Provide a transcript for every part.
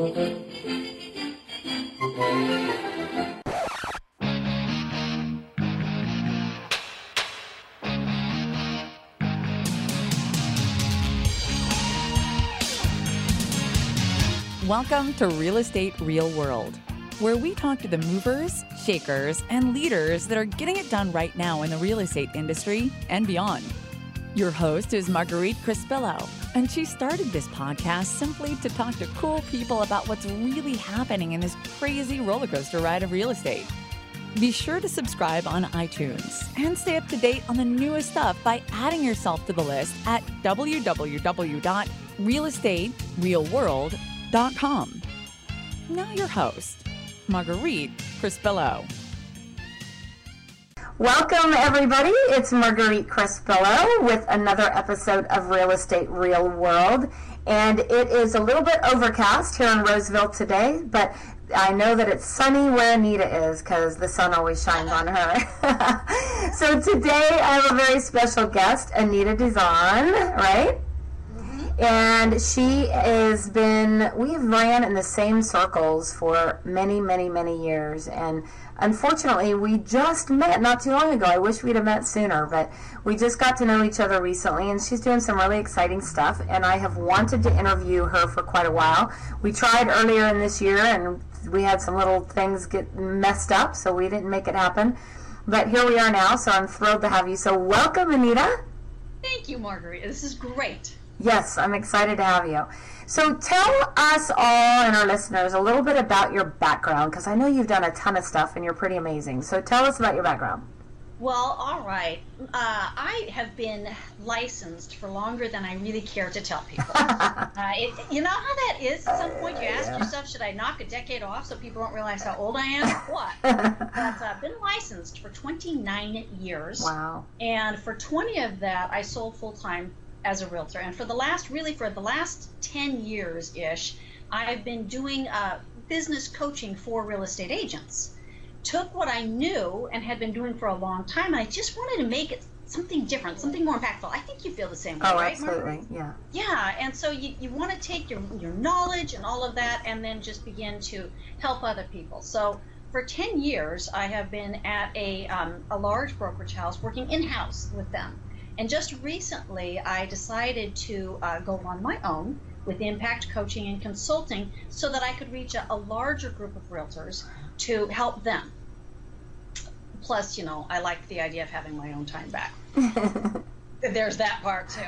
Welcome to Real Estate Real World, where we talk to the movers, shakers, and leaders that are getting it done right now in the real estate industry and beyond. Your host is Marguerite Crispillo, and she started this podcast simply to talk to cool people about what's really happening in this crazy roller coaster ride of real estate. Be sure to subscribe on iTunes and stay up to date on the newest stuff by adding yourself to the list at www.realestaterealworld.com com. Now your host, Marguerite Crispillo. Welcome, everybody. It's Marguerite Crispillo with another episode of Real Estate Real World. And it is a little bit overcast here in Roseville today, but I know that it's sunny where Anita is because the sun always shines on her. so today I have a very special guest, Anita Dizon, right? And she has been we have ran in the same circles for many many many years. And unfortunately we just met not too long ago. I wish we'd have met sooner but we just got to know each other recently and she's doing some really exciting stuff and i have wanted to interview her for quite a while. We tried earlier in this year and we had some little things get messed up so we didn't make it happen. But here we are now so i'm thrilled to have you. So welcome anita. Thank you marguerite. This is great Yes, I'm excited to have you. So tell us all and our listeners a little bit about your background because I know you've done a ton of stuff and you're pretty amazing. So tell us about your background. Well, all right. Uh, I have been licensed for longer than I really care to tell people. uh, it, you know how that is? At some point, you ask yourself, should I knock a decade off so people don't realize how old I am? what? but I've uh, been licensed for 29 years. Wow. And for 20 of that, I sold full time as a realtor. And for the last, really, for the last 10 years ish, I've been doing uh, business coaching for real estate agents. Took what I knew and had been doing for a long time, and I just wanted to make it something different, something more impactful. I think you feel the same way, oh, right? absolutely, yeah. Yeah, and so you, you want to take your, your knowledge and all of that and then just begin to help other people. So for 10 years, I have been at a, um, a large brokerage house working in house with them. And just recently, I decided to uh, go on my own with impact coaching and consulting so that I could reach a, a larger group of realtors to help them. Plus, you know, I like the idea of having my own time back. There's that part too.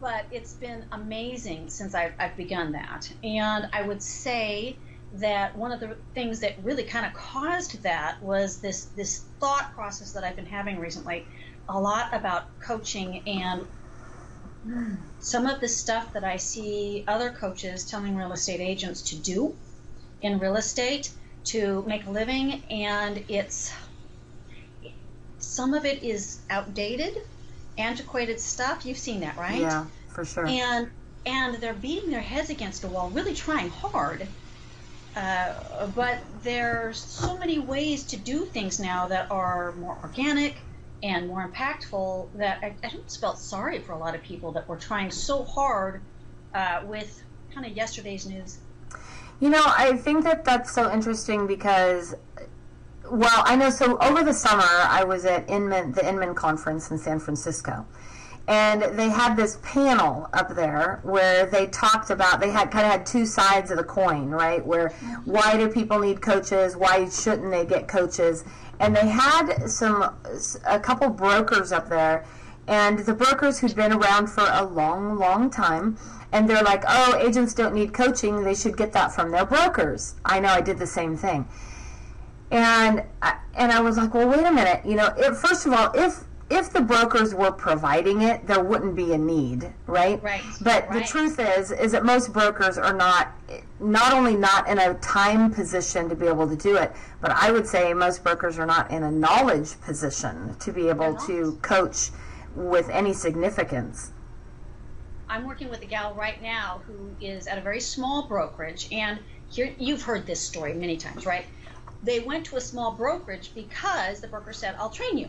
But it's been amazing since I've, I've begun that. And I would say that one of the things that really kind of caused that was this this thought process that I've been having recently a lot about coaching and some of the stuff that I see other coaches telling real estate agents to do in real estate to make a living, and it's some of it is outdated, antiquated stuff. You've seen that, right? Yeah, for sure. And and they're beating their heads against a wall, really trying hard. Uh, but there's so many ways to do things now that are more organic, and more impactful that I, I just felt sorry for a lot of people that were trying so hard uh, with kind of yesterday's news. You know, I think that that's so interesting because, well, I know. So over the summer, I was at Inman, the Inman conference in San Francisco, and they had this panel up there where they talked about they had kind of had two sides of the coin, right? Where why do people need coaches? Why shouldn't they get coaches? And they had some a couple brokers up there and the brokers who'd been around for a long long time and they're like oh agents don't need coaching they should get that from their brokers. I know i did the same thing. And I, and i was like well wait a minute you know first of all if if the brokers were providing it, there wouldn't be a need, right? Right. But right. the truth is, is that most brokers are not, not only not in a time position to be able to do it, but I would say most brokers are not in a knowledge position to be able to coach with any significance. I'm working with a gal right now who is at a very small brokerage, and here you've heard this story many times, right? They went to a small brokerage because the broker said, "I'll train you."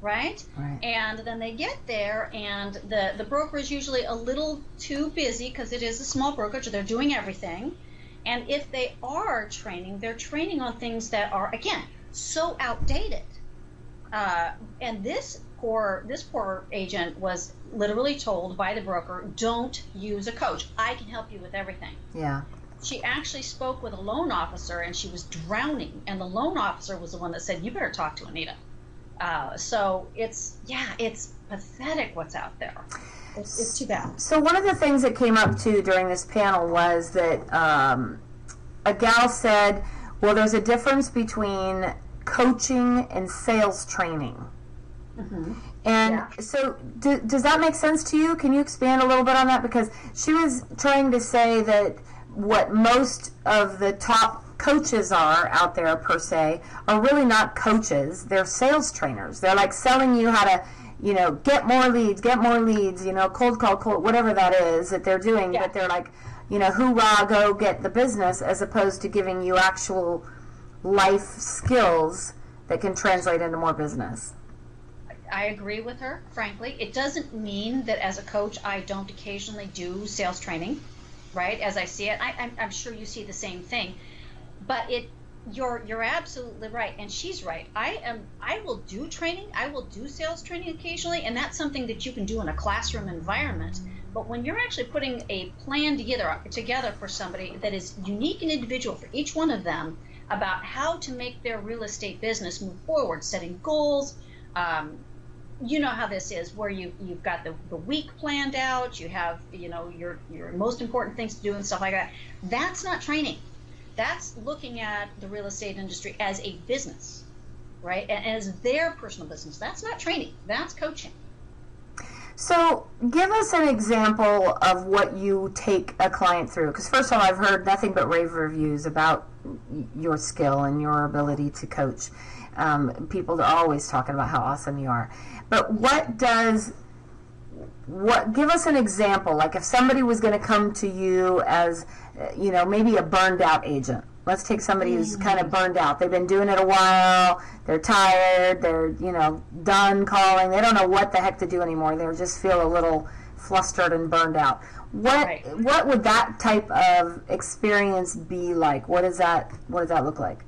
Right? Right. And then they get there, and the, the broker is usually a little too busy because it is a small brokerage, they're doing everything. And if they are training, they're training on things that are, again, so outdated. Uh, and this poor this poor agent was literally told by the broker, "Don't use a coach. I can help you with everything." Yeah. She actually spoke with a loan officer, and she was drowning. And the loan officer was the one that said, "You better talk to Anita." Uh, so it's yeah, it's pathetic what's out there. It's, it's too bad. So one of the things that came up too during this panel was that um, a gal said, "Well, there's a difference between coaching and sales training." Mm-hmm. And Yeah. so, do, does that make sense to you? Can you expand a little bit on that? Because she was trying to say that what most of the top coaches are out there, per se, are really not coaches. They're sales trainers. They're like selling you how to, you know, get more leads, get more leads, you know, cold call, cold, whatever that is that they're doing. Yeah. But they're like, you know, hoorah, go get the business, as opposed to giving you actual life skills that can translate into more business. I agree with her, frankly. It doesn't mean that as a coach I don't occasionally do sales training, right? As I see it, I, I'm, I'm sure you see the same thing. But it, you're you're absolutely right, and she's right. I am. I will do training. I will do sales training occasionally, and that's something that you can do in a classroom environment. But when you're actually putting a plan together together for somebody that is unique and individual for each one of them about how to make their real estate business move forward, setting goals. Um, you know how this is where you you've got the, the week planned out you have you know your your most important things to do and stuff like that that's not training that's looking at the real estate industry as a business right and as their personal business that's not training that's coaching So, give us an example of what you take a client through. Because, first of all, I've heard nothing but rave reviews about your skill and your ability to coach. Um, people are always talking about how awesome you are. But what does what give us an example like if somebody was going to come to you as uh, you know maybe a burned out agent. Let's take somebody who's kind of burned out. They've been doing it a while they're tired they're you know done calling they don't know what the heck to do anymore they just feel a little flustered and burned out. What Right. what would that type of experience be like? What does that what does that look like?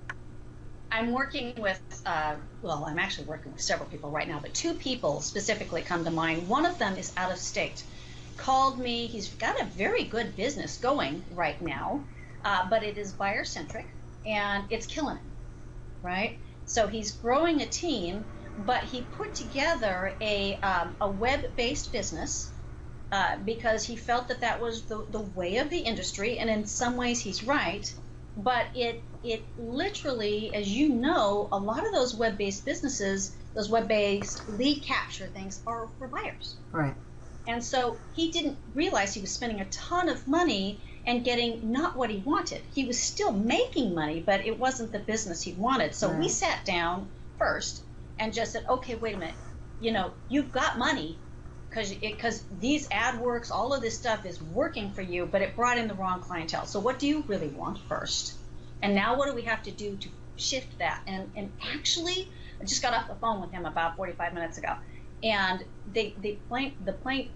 I'm working with uh, well i'm actually working with several people right now but two people specifically come to mind. One of them is out of state. Called me. He's got a very good business going right now uh, but it is buyer centric and it's killing him, right? So he's growing a team but he put together a, um, a web-based business uh, because he felt that that was the, the way of the industry and in some ways he's right but it it literally as you know a lot of those web-based businesses those web-based lead capture things are for buyers right and so he didn't realize he was spending a ton of money and getting not what he wanted. He was still making money, but it wasn't the business he wanted. So we sat down first and just said, okay, wait a minute. You know, you've got money because because these AdWords, all of this stuff is working for you, but it brought in the wrong clientele. So what do you really want first? And now what do we have to do to shift that? And and actually, I just got off the phone with him about 45 minutes ago, and they they plan the plan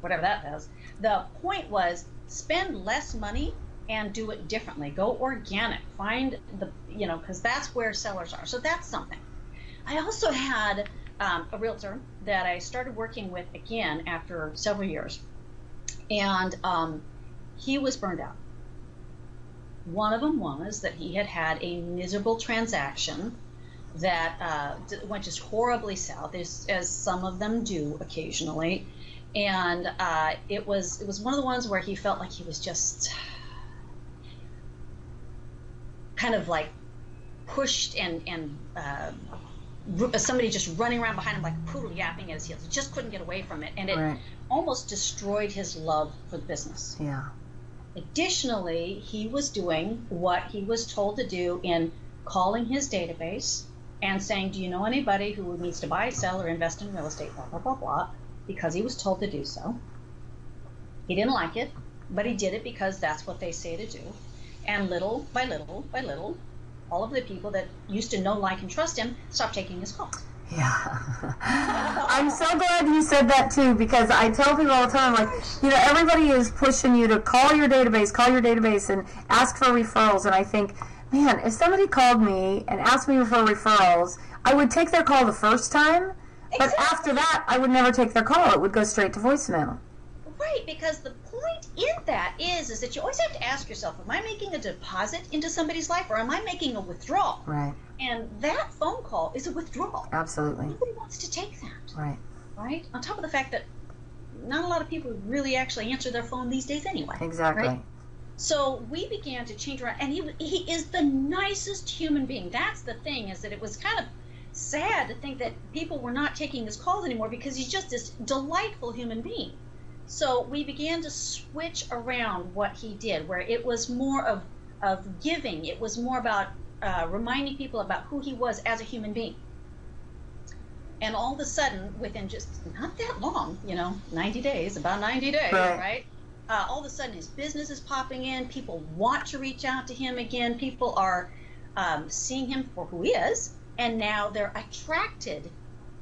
whatever that does. The point was spend less money and do it differently. Go organic. Find the you know because that's where sellers are. So that's something. I also had um, a realtor that I started working with again after several years, and um, he was burned out. One of them was that he had had a miserable transaction that uh, went just horribly south, as, as some of them do occasionally. And uh, it was it was one of the ones where he felt like he was just kind of like pushed and and uh, somebody just running around behind him like a poodle yapping at his heels. He just couldn't get away from it, and it Right. almost destroyed his love for the business. yeah Additionally, he was doing what he was told to do in calling his database and saying, Do you know anybody who needs to buy, sell, or invest in real estate? Blah, blah, blah, blah, because he was told to do so. He didn't like it, but he did it because that's what they say to do. And little by little by little, all of the people that used to know, like, and trust him stopped taking his calls. Yeah. I'm so glad you said that too because I tell people all the time, like, you know, everybody is pushing you to call your database, call your database, and ask for referrals. And I think, man, if somebody called me and asked me for referrals, I would take their call the first time, but Exactly. after that, I would never take their call. It would go straight to voicemail. Right, because the point in that is is that you always have to ask yourself, am I making a deposit into somebody's life or am I making a withdrawal? Right. And that phone call is a withdrawal. Absolutely. Nobody wants to take that, Right. right? On top of the fact that not a lot of people really actually answer their phone these days anyway. Exactly. Right? So we began to change around, and he he is the nicest human being. That's the thing is that it was kind of sad to think that people were not taking his calls anymore because he's just this delightful human being. So we began to switch around what he did, where it was more of of giving. It was more about uh, reminding people about who he was as a human being. And all of a sudden, within just not that long, you know, 90 days, about 90 days, Right. right? Uh, all of a sudden, his business is popping in. People want to reach out to him again. People are um, seeing him for who he is, and now they're attracted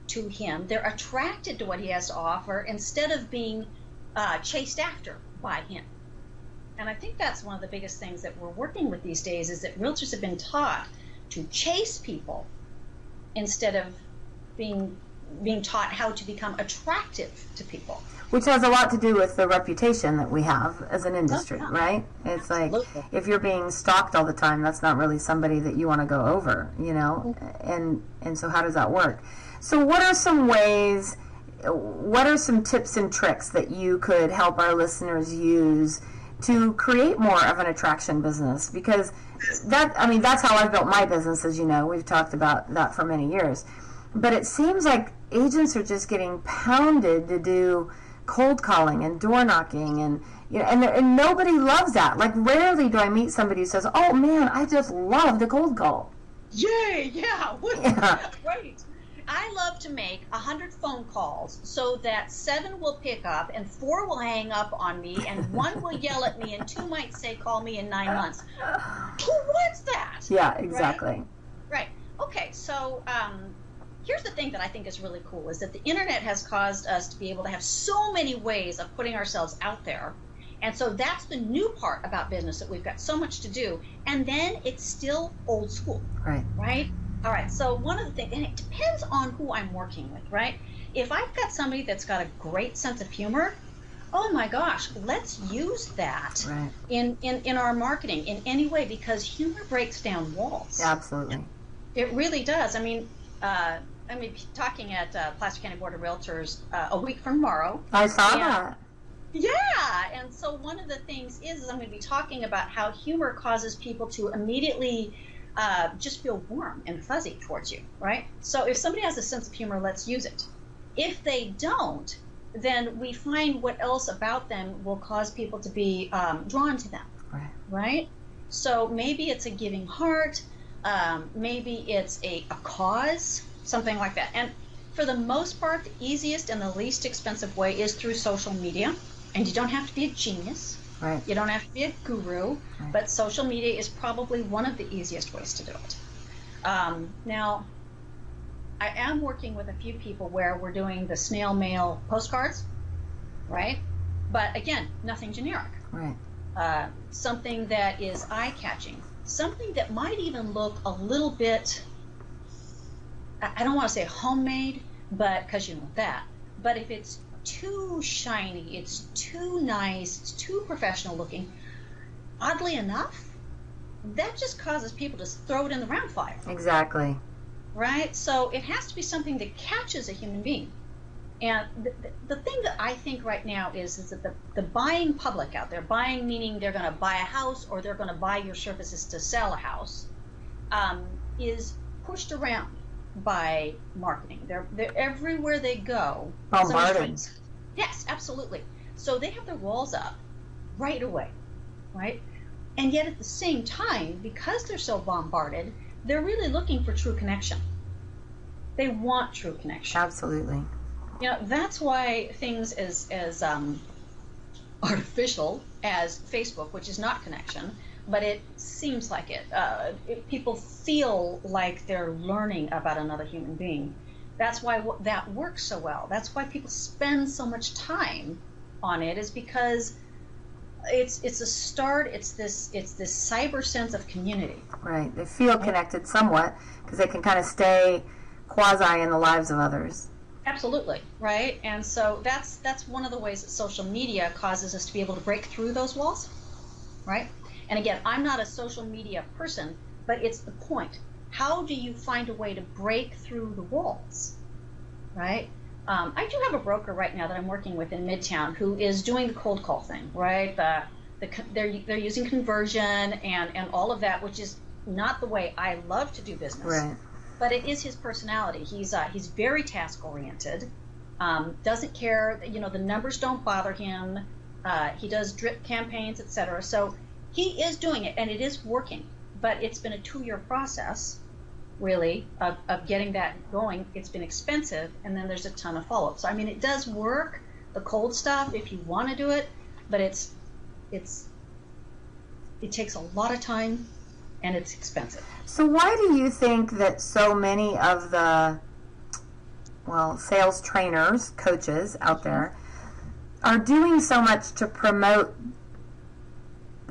to him. They're attracted to what he has to offer instead of being uh, chased after by him. And I think that's one of the biggest things that we're working with these days is that realtors have been taught to chase people instead of being being taught how to become attractive to people. Which has a lot to do with the reputation that we have as an industry, yeah. right? It's like if you're being stalked all the time, that's not really somebody that you want to go over, you know? And and so how does that work? So what are some ways what are some tips and tricks that you could help our listeners use to create more of an attraction business because that I mean that's how I've built my business as you know we've talked about that for many years but it seems like agents are just getting pounded to do cold calling and door knocking and you know and, and nobody loves that like rarely do I meet somebody who says oh man I just love the cold call Yay! Yeah, what, Yeah. great. I love to make a hundred phone calls so that seven will pick up and four will hang up on me and one will yell at me and two might say call me in nine months. Who wants that? yeah exactly Right. Okay. So um, here's the thing that I think is really cool is that the internet has caused us to be able to have so many ways of putting ourselves out there. And so that's the new part about business that we've got so much to do. And then it's still old school, right right? All right. So one of the things, and it depends on who I'm working with, right? If I've got somebody that's got a great sense of humor, oh my gosh, let's use that right in, in, in our marketing in any way because humor breaks down walls. absolutely It really does. I mean, uh, I'm gonna be talking at uh, Placer County Board of Realtors uh, a week from tomorrow. I saw Yeah. that Yeah, and so one of the things is, is I'm going to be talking about how humor causes people to immediately uh, just feel warm and fuzzy towards you, right? So if somebody has a sense of humor, let's use it. If they don't, then we find what else about them will cause people to be um, drawn to them right right? So maybe it's a giving heart, um, maybe it's a, a cause, something like that. And for the most part, the easiest and the least expensive way is through social media. And you don't have to be a genius, right. You don't have to be a guru, but social media is probably one of the easiest ways to do it. Um, now, I am working with a few people where we're doing the snail mail postcards, right? But again, nothing generic. Right. Uh, something that is eye catching, something that might even look a little bit, I I don't want to say homemade, but because you know that, but if it's too shiny, it's too nice, it's too professional looking, oddly enough, that just causes people to throw it in the round fire exactly right? So it has to be something that catches a human being. And the, the, the thing that I think right now is, is that the, the buying public out there, buying meaning they're going to buy a house or they're going to buy your services to sell a house, um, is pushed around by marketing. They're, they're everywhere they go. Bombarded. Yes, absolutely. So they have their walls up right away, right? And yet at the same time, because they're so bombarded, they're really looking for true connection. They want true connection. absolutely You know, that's why things as as um, artificial as Facebook, which is not connection, but it seems like it. Uh, it. People feel like they're learning about another human being. That's why that works so well. That's why people spend so much time on it is because it's it's a start. It's this it's this cyber sense of community. Right. They feel connected somewhat because they can kind of stay quasi in the lives of others. Absolutely, right? And so that's that's one of the ways that social media causes us to be able to break through those walls, right? And again, I'm not a social media person, but it's the point. How do you find a way to break through the walls, right? Um, I do have a broker right now that I'm working with in Midtown who is doing the cold call thing, right? The, the they're they're using conversion and and all of that, which is not the way I love to do business. Right but it is his personality. He's uh, he's very task oriented. Um, doesn't care. You know, the numbers don't bother him. Uh, he does drip campaigns, etc. So he is doing it, and it is working. But it's been a two-year process, really, of, of getting that going. It's been expensive, and then there's a ton of follow-up. So I mean, it does work, the cold stuff, if you want to do it, but it's it's it takes a lot of time and it's expensive. So why do you think that so many of the well, sales trainers, coaches out there mm-hmm. are doing so much to promote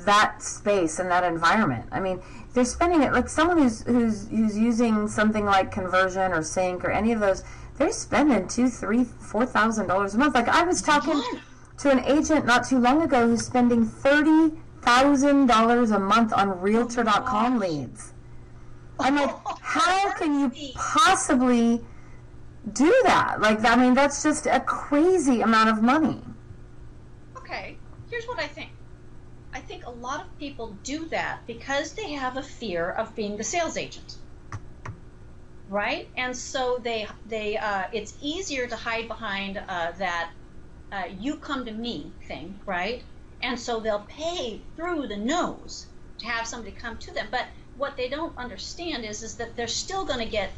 that space and that environment. I mean, they're spending it like someone who's who's who's using something like conversion or sync or any of those. They're spending two, three, four thousand dollars a month. Like I was talking to an agent not too long ago who's spending thirty thousand dollars a month on Realtor.com oh leads. I'm like, how can you possibly do that? Like, I mean, that's just a crazy amount of money. Okay, here's what I think. I think a lot of people do that because they have a fear of being the sales agent, right? And so they they uh, it's easier to hide behind uh, that uh, "you come to me" thing, right? And so they'll pay through the nose to have somebody come to them. But what they don't understand is is that they're still going to get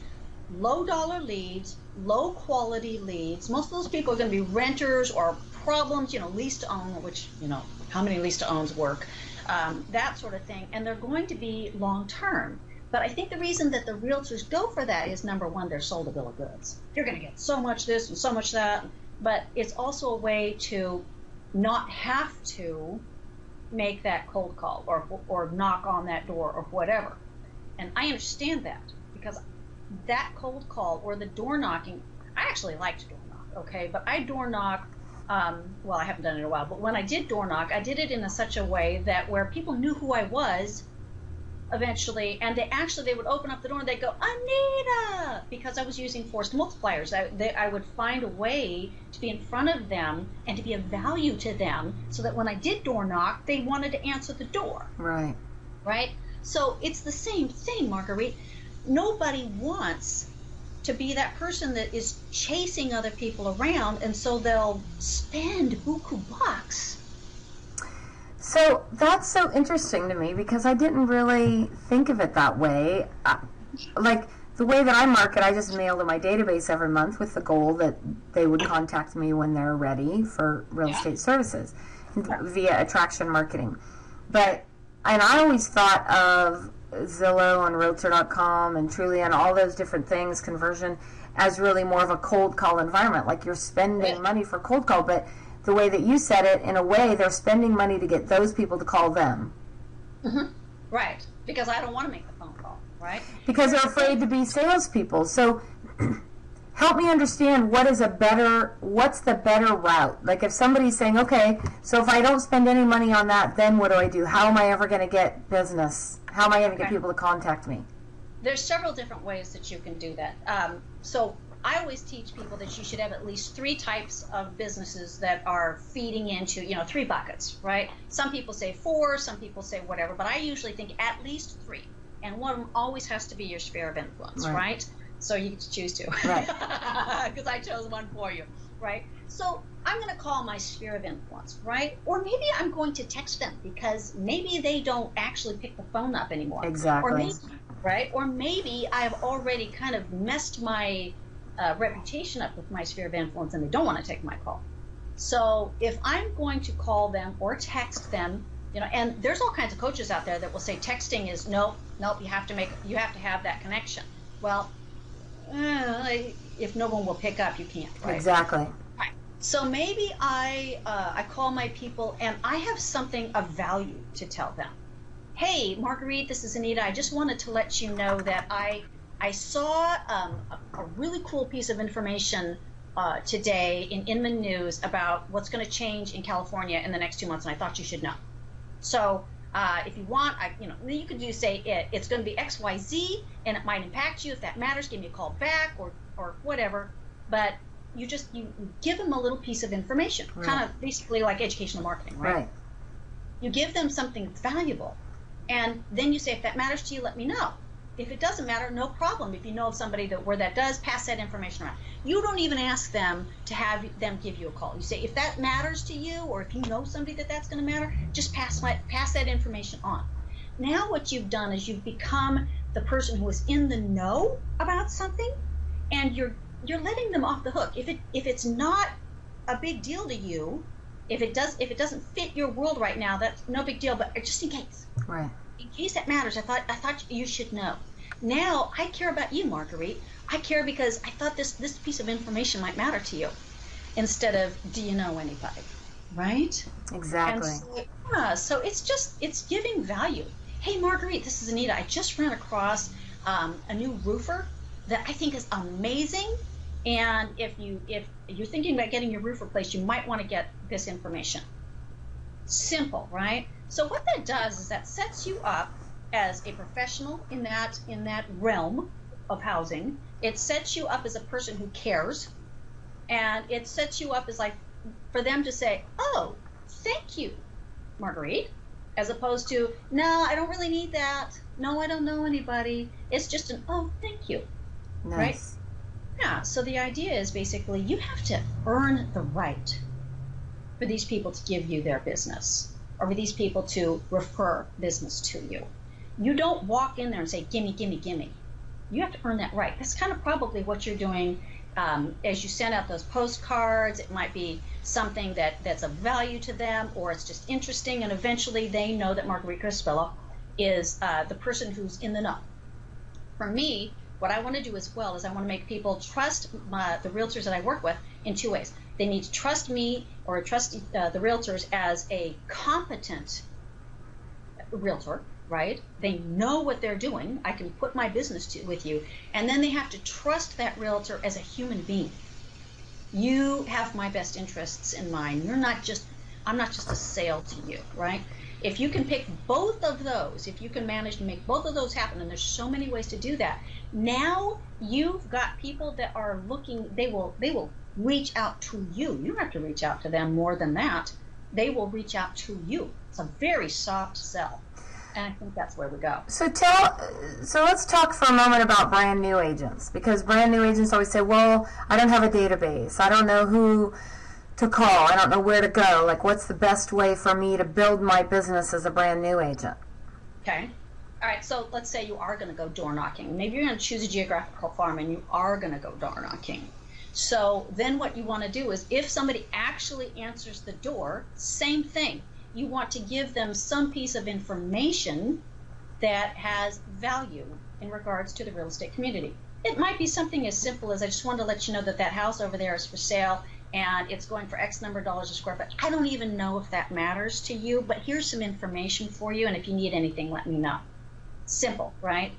low dollar leads, low quality leads. Most of those people are going to be renters or problems, you know, lease to own, which you know how many lease to owns work, um, that sort of thing, and they're going to be long term. But I think the reason that the realtors go for that is number one, they're sold a bill of goods. You're going to get so much this and so much that, but it's also a way to not have to make that cold call or or knock on that door or whatever. And I understand that because that cold call or the door knocking, I actually like to door knock, okay, but I door knock. Um, well, I haven't done it in a while, but when I did door knock, I did it in a, such a way that where people knew who I was eventually, and they actually they would open up the door and they'd go Anita because I was using forced multipliers. I, they, I would find a way to be in front of them and to be of value to them, so that when I did door knock, they wanted to answer the door. Right. Right. So it's the same thing, Marguerite. Nobody wants to be that person that is chasing other people around, and so they'll spend buku bucks. So that's so interesting to me because I didn't really think of it that way. Uh, like the way that I market, I just mail to my database every month with the goal that they would contact me when they're ready for real estate services via attraction marketing. But and I always thought of Zillow and Realtor.com and Trulia and all those different things, conversion, as really more of a cold call environment. Like you're spending money for cold call, but the way that you said it, in a way, they're spending money to get those people to call them. Mm-hmm. Right, because I don't want to make the phone call, right? Because they're afraid to be salespeople. So help me understand what is a better, what's the better route? Like if somebody's saying, okay, so if I don't spend any money on that, then what do I do? How am I ever going to get business? How am I going to get people to contact me? There's several different ways that you can do that. Um, so I always teach people that you should have at least three types of businesses that are feeding into, you know, three buckets, right? Some people say four, some people say whatever, but I usually think at least three. And one of them always has to be your sphere of influence, right? right? So you get to choose two. Right. Because I chose one for you, right? So I'm going to call my sphere of influence, right? Or maybe I'm going to text them because maybe they don't actually pick the phone up anymore. Exactly. Or maybe, right? Or maybe I've already kind of messed my uh, reputation up with my sphere of influence and they don't want to take my call. So if I'm going to call them or text them, you know, and there's all kinds of coaches out there that will say texting is nope, nope, you have to make, you have to have that connection. Well, uh, if no one will pick up, you can't. Right? Exactly. So maybe I uh, I call my people and I have something of value to tell them. Hey, Marguerite, this is Anita. I just wanted to let you know that I I saw um, a, a, really cool piece of information uh, today in Inman News about what's going to change in California in the next two months, and I thought you should know. So uh, if you want, I, you know, you could just say it, it's going to be X, Y, Z, and it might impact you. If that matters, give me a call back or or whatever. But you just you, give them a little piece of information, right. kind of basically like educational marketing, right? right? You give them something valuable, and then you say, if that matters to you, let me know. If it doesn't matter, no problem. If you know of somebody that where that does, pass that information around. You don't even ask them to have them give you a call. You say, if that matters to you, or if you know somebody that that's going to matter, just pass my, pass that information on. Now what you've done is you've become the person who is in the know about something, and you're you're letting them off the hook. If it if it's not a big deal to you, if it does if it doesn't fit your world right now, that's no big deal. But just in case, right? In case that matters, I thought I thought you should know. Now I care about you, Marguerite. I care because I thought this this piece of information might matter to you, instead of do you know anybody, right? Exactly. So, yeah, so it's just it's giving value. Hey, Marguerite, this is Anita. I just ran across um, a new roofer that I think is amazing. And if you if you're thinking about getting your roof replaced, you might want to get this information. Simple, right? So what that does is that sets you up as a professional in that in that realm of housing. It sets you up as a person who cares, and it sets you up as like for them to say, "Oh, thank you, Marguerite," as opposed to, "No, I don't really need that. No, I don't know anybody." It's just an, "Oh, thank you." Nice. Right? Yeah. So the idea is basically you have to earn the right for these people to give you their business or for these people to refer business to you. You don't walk in there and say, gimme, gimme, gimme. You have to earn that right. That's kind of probably what you're doing um, as you send out those postcards. It might be something that, that's of value to them or it's just interesting, and eventually they know that Marguerite Crispillo is uh, the person who's in the know. For me, what I want to do as well is I want to make people trust my, the realtors that I work with in two ways. They need to trust me or trust uh, the realtors as a competent realtor, right? They know what they're doing. I can put my business to, with you. And then they have to trust that realtor as a human being. You have my best interests in mind. You're not just, I'm not just a sale to you, right? If you can pick both of those, if you can manage to make both of those happen, and there's so many ways to do that, now you've got people that are looking, they will, they will reach out to you. You don't have to reach out to them more than that. They will reach out to you. It's a very soft sell. And I think that's where we go. So tell, so let's talk for a moment about brand new agents because brand new agents always say, "Well, I don't have a database. I don't know who to call. I don't know where to go. Like, what's the best way for me to build my business as a brand new agent? Okay. All right. So let's say you are going to go door knocking. Maybe you're going to choose a geographical farm and you are going to go door knocking. So then what you want to do is if somebody actually answers the door, same thing. You want to give them some piece of information that has value in regards to the real estate community. It might be something as simple as I just wanted to let you know that that house over there is for sale and it's going for X number of dollars a square foot. I don't even know if that matters to you, but here's some information for you, and if you need anything, let me know. Simple, right?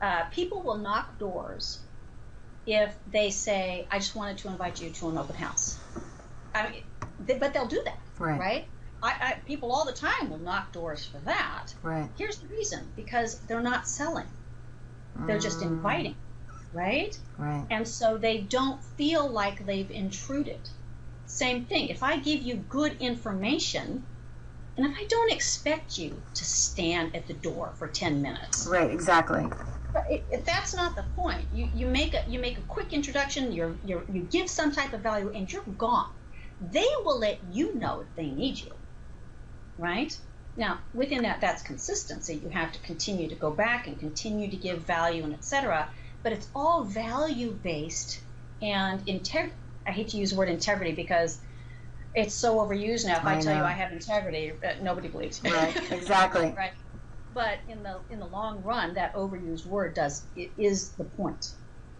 Uh, people will knock doors if they say, I just wanted to invite you to an open house. I mean, they, but they'll do that, right? right? I, I, people all the time will knock doors for that. Right. Here's the reason because they're not selling, they're mm. just inviting right? Right. And so they don't feel like they've intruded. Same thing. If I give you good information, and if I don't expect you to stand at the door for 10 minutes. Right, exactly. But it, it, that's not the point. You, you make a you make a quick introduction. you you you give some type of value, and you're gone. They will let you know if they need you, right? Now, within that, that's consistency. You have to continue to go back and continue to give value and etc but it's all value based and integ- I hate to use the word integrity because it's so overused now. If I, I tell you I have integrity, nobody believes me. Right, exactly. right. But in the in the long run, that overused word does it is the point.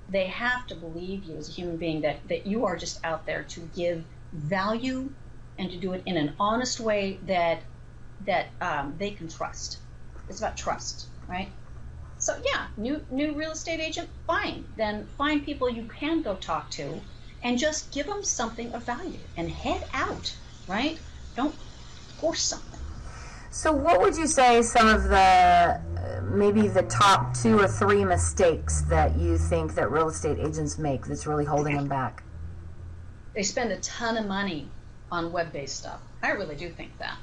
they have to believe you as a human being that, that you are just out there to give value and to do it in an honest way that that um, they can trust. It's about trust, right? So yeah, new new real estate agent, fine. Then find people you can go talk to, and just give them something of value and head out, right? Don't force something. So, what would you say some of the uh, maybe the top two or three mistakes that you think that real estate agents make that's really holding them back? They spend a ton of money on web-based stuff. I really do think that,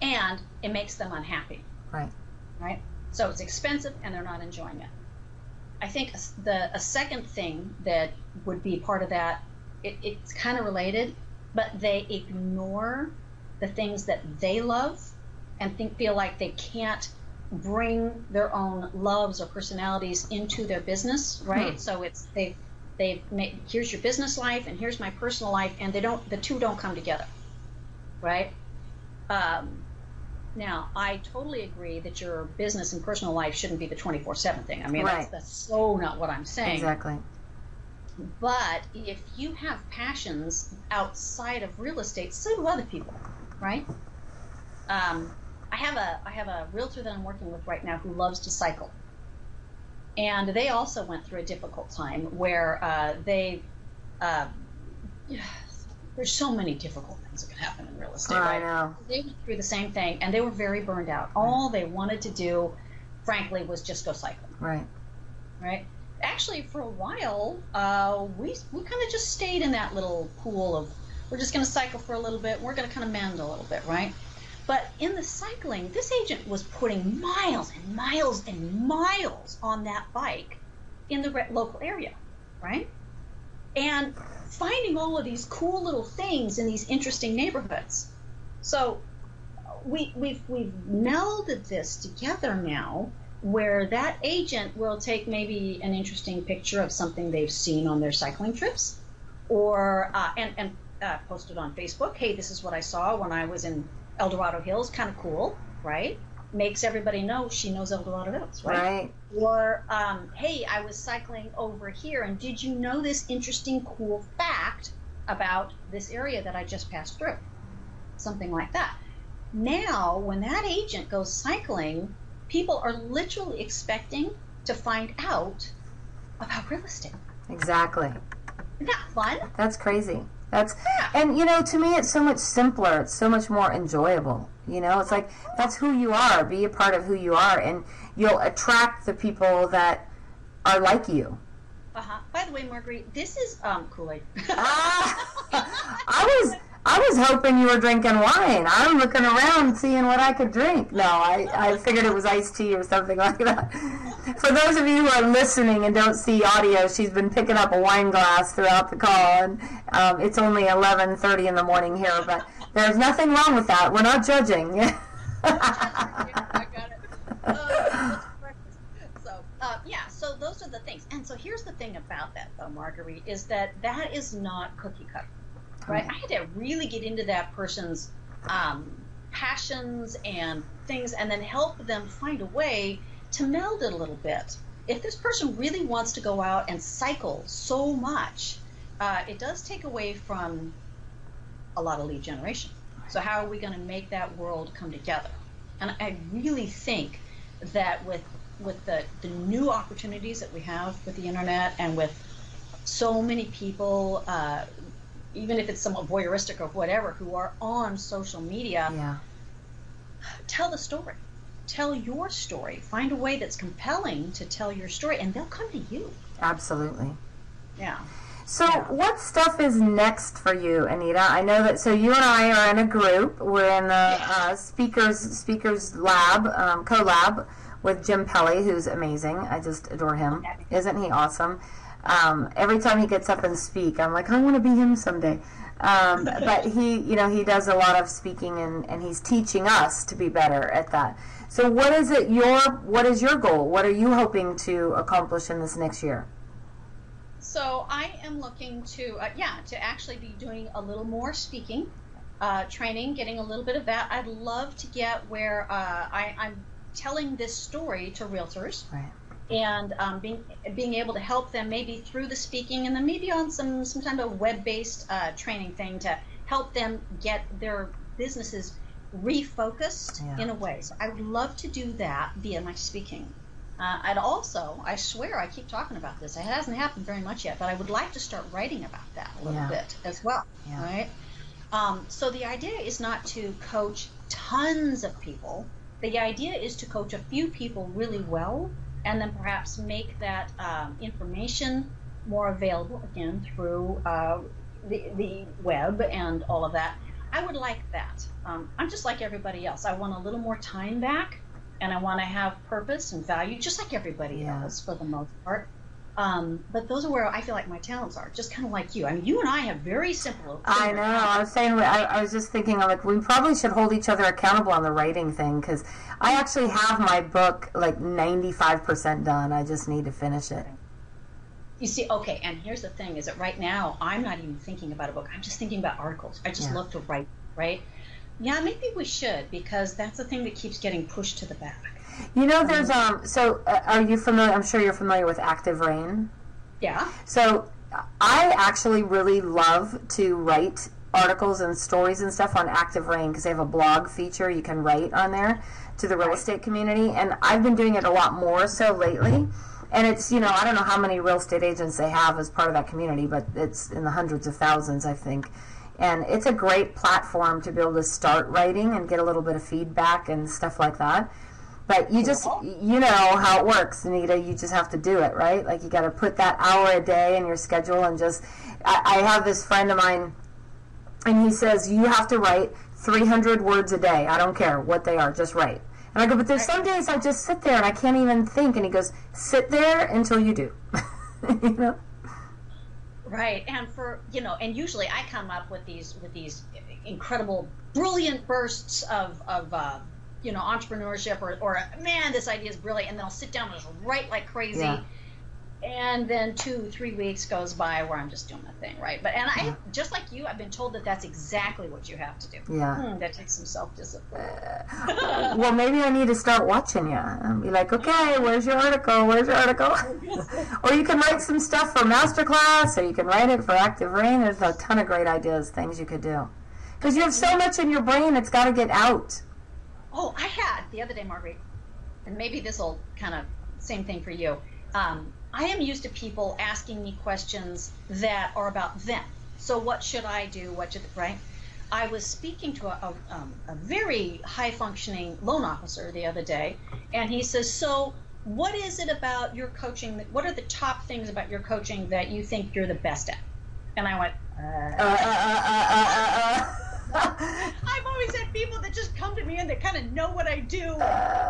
and it makes them unhappy. Right. Right. So it's expensive, and they're not enjoying it. I think the a second thing that would be part of that, it, it's kind of related, but they ignore the things that they love and think feel like they can't bring their own loves or personalities into their business, right? Hmm. So it's they they've made here's your business life and here's my personal life, and they don't the two don't come together, right? Um, now, I totally agree that your business and personal life shouldn't be the 24 7 thing. I mean, right. that's, that's so not what I'm saying. Exactly. But if you have passions outside of real estate, so do other people, right? Um, I have a I have a realtor that I'm working with right now who loves to cycle, and they also went through a difficult time where uh, they uh, there's so many difficult things that can happen in real estate. I right? know. They went through the same thing, and they were very burned out. All they wanted to do, frankly, was just go cycle. Right. Right. Actually, for a while, uh, we we kind of just stayed in that little pool of we're just going to cycle for a little bit. We're going to kind of mend a little bit, right? But in the cycling, this agent was putting miles and miles and miles on that bike in the local area, right? And finding all of these cool little things in these interesting neighborhoods. So we, we've, we've melded this together now where that agent will take maybe an interesting picture of something they've seen on their cycling trips or uh, and, and uh, post it on Facebook. Hey, this is what I saw when I was in El Dorado Hills, kind of cool, right? Makes everybody know she knows El Dorado Hills, right? Right. Or, um, hey, I was cycling over here, and did you know this interesting, cool fact about this area that I just passed through? Something like that. Now, when that agent goes cycling, people are literally expecting to find out about real estate. Exactly. Isn't that fun? That's crazy. That's and you know to me it's so much simpler. It's so much more enjoyable. You know, it's like that's who you are. Be a part of who you are, and you'll attract the people that are like you. Uh huh. By the way, Marguerite, this is um, Kool Aid. ah, I was I was hoping you were drinking wine. I'm looking around seeing what I could drink. No, I, I figured it was iced tea or something like that. For those of you who are listening and don't see audio, she's been picking up a wine glass throughout the call, and um, it's only 11:30 in the morning here, but there's nothing wrong with that. We're not judging. I got it. Uh, so, uh, yeah, so those are the things. And so here's the thing about that, though, Marguerite, is that that is not cookie cutter right? I had to really get into that person's um, passions and things and then help them find a way to meld it a little bit. If this person really wants to go out and cycle so much, uh, it does take away from a lot of lead generation. So, how are we going to make that world come together? And I really think that with with the, the new opportunities that we have with the internet and with so many people uh, even if it's somewhat voyeuristic or whatever, who are on social media, yeah. tell the story. Tell your story. Find a way that's compelling to tell your story, and they'll come to you. Absolutely. Yeah. So, what stuff is next for you, Anita? I know that. So, you and I are in a group. We're in the uh, speakers speakers lab, um, collab with Jim Pelly, who's amazing. I just adore him. Isn't he awesome? Um, every time he gets up and speak, I'm like, I want to be him someday. Um, but he, you know, he does a lot of speaking and, and he's teaching us to be better at that. So what is it your, what is your goal? What are you hoping to accomplish in this next year? So I am looking to, uh, yeah, to actually be doing a little more speaking, uh, training, getting a little bit of that. I'd love to get where uh, I, I'm telling this story to realtors. Right and um, being being able to help them maybe through the speaking and then maybe on some some kind of web-based uh, training thing to help them get their businesses refocused Yeah. in a way. So I would love to do that via my speaking. Uh, I'd also, I swear, I keep talking about this. It hasn't happened very much yet, but I would like to start writing about that a little Yeah. bit as well. Yeah. Right. Um, so the idea is not to coach tons of people. The idea is to coach a few people really well, and then perhaps make that um, information more available again through uh, the, the web and all of that. I would like that. Um, I'm just like everybody else. I want a little more time back, and I want to have purpose and value, just like everybody Yeah. else for the most part. Um, but those are where I feel like my talents are, just kind of like you. I mean, you and I have very simple. I know. I was saying. I, I was just thinking. I'm like, we probably should hold each other accountable on the writing thing because I actually have my book like 95% done. I just need to finish it. You see, okay, and here's the thing: is that right now I'm not even thinking about a book. I'm just thinking about articles. I just Yeah. love to write, right? Yeah, maybe we should because that's the thing that keeps getting pushed to the back. You know, there's um. So, uh, are you familiar? I'm sure you're familiar with Active Rain. Yeah. So, I actually really love to write articles and stories and stuff on Active Rain because they have a blog feature you can write on there to the real estate community, and I've been doing it a lot more so lately. And it's you know I don't know how many real estate agents they have as part of that community, but it's in the hundreds of thousands I think. And it's a great platform to be able to start writing and get a little bit of feedback and stuff like that. But you just, you know how it works, Anita. You just have to do it, right? Like you got to put that hour a day in your schedule and just. I, I have this friend of mine, and he says you have to write 300 words a day. I don't care what they are, just write. And I go, but there's some days I just sit there and I can't even think. And he goes, sit there until you do. you know? Right, and for you know, and usually I come up with these with these incredible, brilliant bursts of of uh, you know entrepreneurship or or man, this idea is brilliant, and then I'll sit down and just write like crazy. Yeah. And then two, three weeks goes by where I'm just doing my thing, right? But and I, just like you, I've been told that that's exactly what you have to do. Yeah. Hmm, that takes some self-discipline. Well, maybe I need to start watching you and be like, okay, where's your article? Where's your article? or you can write some stuff for masterclass, or you can write it for Active Rain. There's a ton of great ideas, things you could do. Because you have so much in your brain, it's got to get out. Oh, I had the other day, Marguerite, and maybe this will kind of same thing for you. Um, I am used to people asking me questions that are about them. So, what should I do? What should right? I was speaking to a, a, um, a very high functioning loan officer the other day, and he says, "So, what is it about your coaching? That, what are the top things about your coaching that you think you're the best at?" And I went, uh, Uh, uh, uh, uh, uh, uh. I've always had people that just come to me and they kind of know what I do.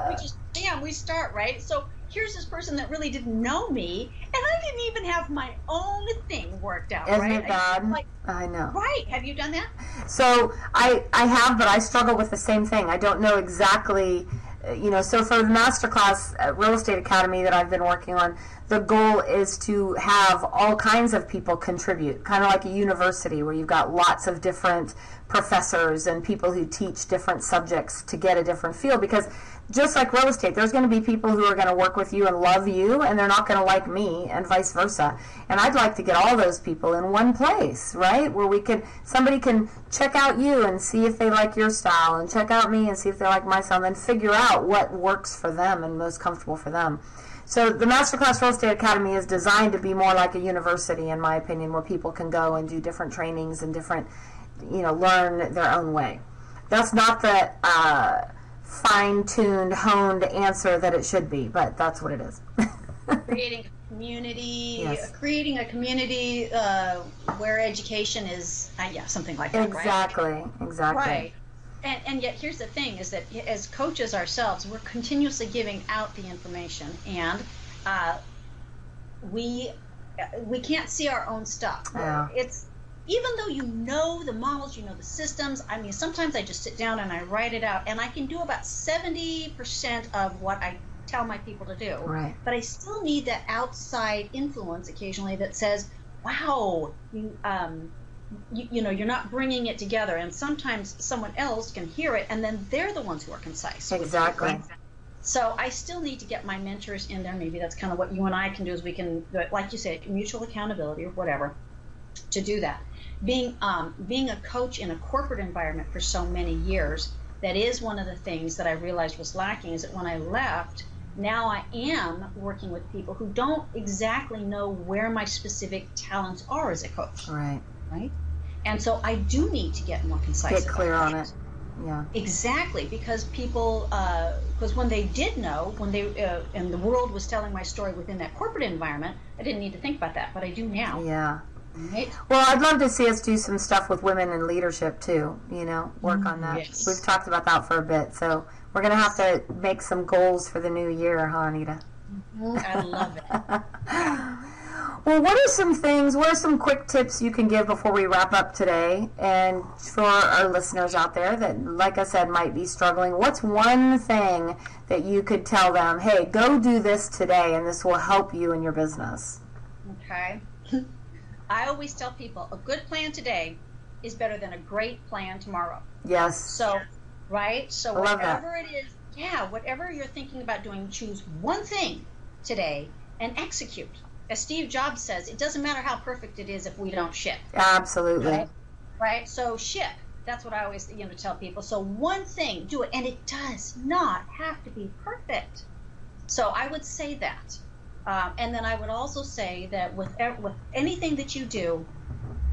we just, bam, we start, right? So here's this person that really didn't know me, and I didn't even have my own thing worked out, Isn't right? it I- bad? like, I know. right. Have you done that? So I I have, but I struggle with the same thing. I don't know exactly, uh, you know. So for the masterclass at Real Estate Academy that I've been working on, the goal is to have all kinds of people contribute, kind of like a university where you've got lots of different professors and people who teach different subjects to get a different feel. Because just like real estate, there's going to be people who are going to work with you and love you, and they're not going to like me, and vice versa. And I'd like to get all those people in one place, right? Where we can, somebody can check out you and see if they like your style, and check out me and see if they like my style, and then figure out what works for them and most comfortable for them. So the Masterclass Real Estate Academy is designed to be more like a university, in my opinion, where people can go and do different trainings and different, you know, learn their own way. That's not the uh, fine-tuned, honed answer that it should be, but that's what it is. Creating a community, Yes. creating a community uh, where education is, uh, yeah, something like that, right? exactly, exactly. Right. And, and yet here's the thing is that as coaches ourselves we're continuously giving out the information and uh, we we can't see our own stuff Yeah. it's even though you know the models you know the systems i mean sometimes i just sit down and i write it out and i can do about 70% of what i tell my people to do Right. but i still need that outside influence occasionally that says wow you, um, you, you know you're not bringing it together and sometimes someone else can hear it and then they're the ones who are concise Exactly. So I still need to get my mentors in there. Maybe that's kind of what you and I can do is we can, like you said, mutual accountability or whatever, to do that. Being um, being a coach in a corporate environment for so many years, that is one of the things that I realized was lacking. Is that when I left, now I am working with people who don't exactly know where my specific talents are as a coach. Right. Right. And so I do need to get more concise. Get clear on it. Yeah. Exactly, because people, because uh, when they did know, when they uh, and the world was telling my story within that corporate environment, I didn't need to think about that, but I do now. Yeah. Right? Well, I'd love to see us do some stuff with women in leadership too. You know, work on that. Yes. We've talked about that for a bit, so we're gonna have to make some goals for the new year, huh, Anita? Mm-hmm. I love it. Well, what are some things, what are some quick tips you can give before we wrap up today? And for our listeners out there that, like I said, might be struggling, what's one thing that you could tell them, hey, go do this today and this will help you in your business? Okay. I always tell people a good plan today is better than a great plan tomorrow. Yes. So, right? So, whatever it is, yeah, whatever you're thinking about doing, choose one thing today and execute as Steve Jobs says, it doesn't matter how perfect it is if we don't ship. Absolutely. Right? right? So ship. That's what I always you know tell people. So one thing, do it, and it does not have to be perfect. So I would say that, um, and then I would also say that with with anything that you do,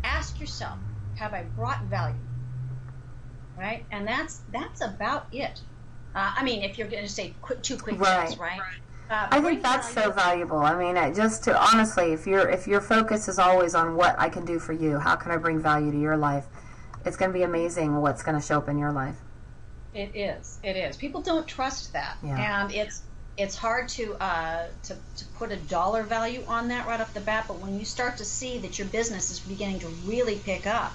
ask yourself, have I brought value? Right, and that's that's about it. Uh, I mean, if you're going to say quick, two quick right. tips, right? right. Uh, I think that's so valuable. I mean, just to honestly, if your if your focus is always on what I can do for you, how can I bring value to your life, it's going to be amazing what's going to show up in your life. It is. It is. People don't trust that, yeah. and it's it's hard to, uh, to to put a dollar value on that right off the bat. But when you start to see that your business is beginning to really pick up,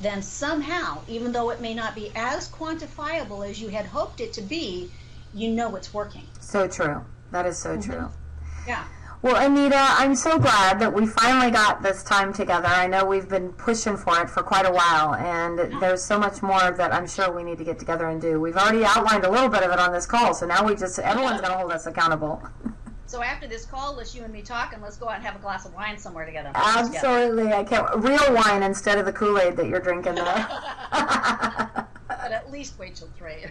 then somehow, even though it may not be as quantifiable as you had hoped it to be, you know it's working. So true. That is so mm-hmm. true. Yeah. Well, Anita, I'm so glad that we finally got this time together. I know we've been pushing for it for quite a while, and there's so much more that I'm sure we need to get together and do. We've already outlined a little bit of it on this call, so now we just everyone's going to hold us accountable. So after this call, let's you and me talk, and let's go out and have a glass of wine somewhere together. Absolutely, together. I can't real wine instead of the Kool Aid that you're drinking there. but at least wait till three.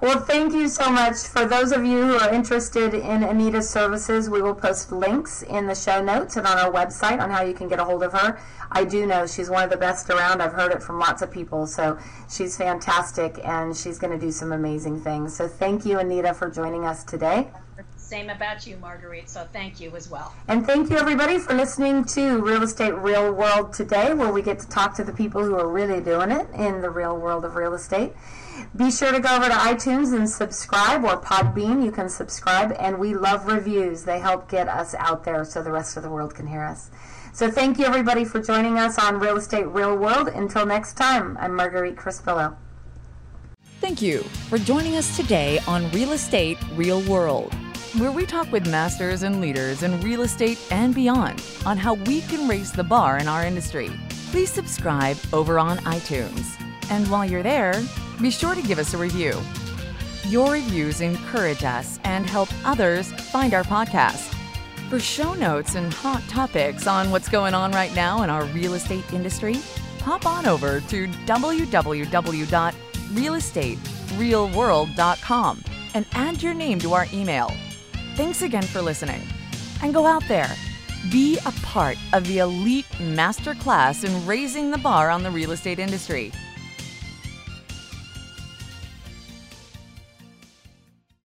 well, thank you so much. For those of you who are interested in Anita's services, we will post links in the show notes and on our website on how you can get a hold of her. I do know she's one of the best around. I've heard it from lots of people. So she's fantastic and she's going to do some amazing things. So thank you, Anita, for joining us today. Same about you, Marguerite. So thank you as well. And thank you, everybody, for listening to Real Estate Real World today, where we get to talk to the people who are really doing it in the real world of real estate. Be sure to go over to iTunes and subscribe, or Podbean. You can subscribe, and we love reviews. They help get us out there so the rest of the world can hear us. So thank you, everybody, for joining us on Real Estate Real World. Until next time, I'm Marguerite Crispillo. Thank you for joining us today on Real Estate Real World where we talk with masters and leaders in real estate and beyond on how we can raise the bar in our industry. Please subscribe over on iTunes. And while you're there, be sure to give us a review. Your reviews encourage us and help others find our podcast. For show notes and hot topics on what's going on right now in our real estate industry, pop on over to www.realestaterealworld.com and add your name to our email Thanks again for listening. And go out there, be a part of the elite masterclass in raising the bar on the real estate industry.